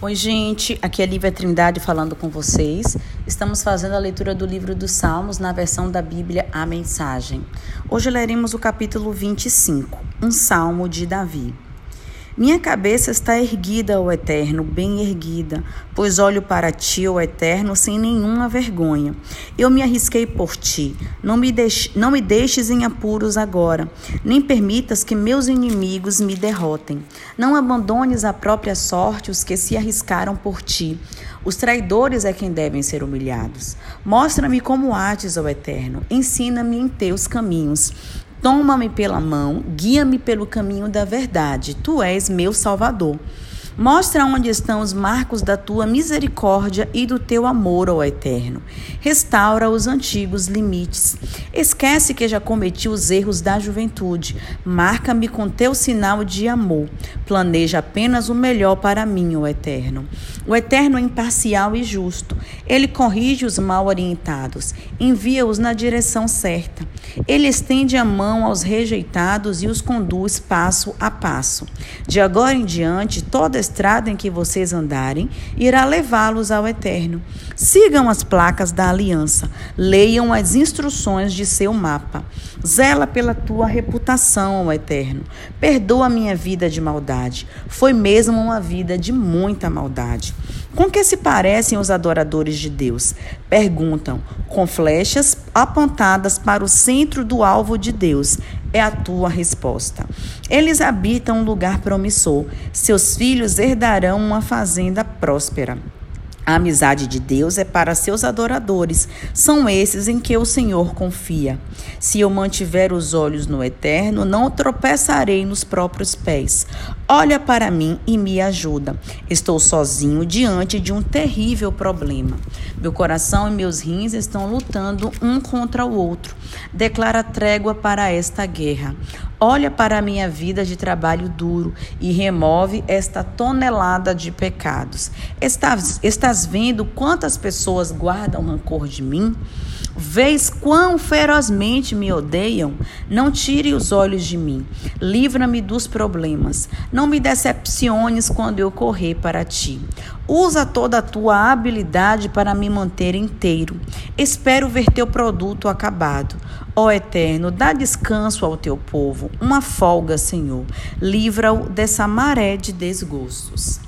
Oi, gente, aqui é Lívia Trindade falando com vocês. Estamos fazendo a leitura do livro dos Salmos na versão da Bíblia A Mensagem. Hoje leremos o capítulo 25, um salmo de Davi. Minha cabeça está erguida, ó Eterno, bem erguida, pois olho para ti, ó Eterno, sem nenhuma vergonha. Eu me arrisquei por ti. Não me, não me deixes em apuros agora, nem permitas que meus inimigos me derrotem. Não abandones a própria sorte os que se arriscaram por ti. Os traidores é quem devem ser humilhados. Mostra-me como ates, ó Eterno. Ensina-me em teus caminhos. Toma-me pela mão, guia-me pelo caminho da verdade. Tu és meu Salvador. Mostra onde estão os marcos da tua misericórdia e do teu amor, ó Eterno. Restaura os antigos limites. Esquece que já cometi os erros da juventude. Marca-me com teu sinal de amor. Planeja apenas o melhor para mim, ó Eterno. O Eterno é imparcial e justo. Ele corrige os mal orientados, envia-os na direção certa. Ele estende a mão aos rejeitados e os conduz passo a passo. De agora em diante, toda estrada em que vocês andarem irá levá-los ao eterno. Sigam as placas da aliança, leiam as instruções de seu mapa. Zela pela tua reputação, ó eterno. Perdoa minha vida de maldade. Foi mesmo uma vida de muita maldade. Com que se parecem os adoradores de Deus? Perguntam, com flechas apontadas para o centro do alvo de Deus. É a tua resposta. Eles habitam um lugar promissor. Seus filhos herdarão uma fazenda próspera. A amizade de Deus é para seus adoradores, são esses em que o Senhor confia. Se eu mantiver os olhos no eterno, não tropeçarei nos próprios pés. Olha para mim e me ajuda. Estou sozinho diante de um terrível problema. Meu coração e meus rins estão lutando um contra o outro. Declara trégua para esta guerra. Olha para a minha vida de trabalho duro e remove esta tonelada de pecados. Estás, estás vendo quantas pessoas guardam rancor de mim? Vês quão ferozmente me odeiam? Não tire os olhos de mim. Livra-me dos problemas. Não me decepciones quando eu correr para ti. Usa toda a tua habilidade para me manter inteiro. Espero ver teu produto acabado. Ó Eterno, dá descanso ao teu povo, uma folga, Senhor. Livra-o dessa maré de desgostos.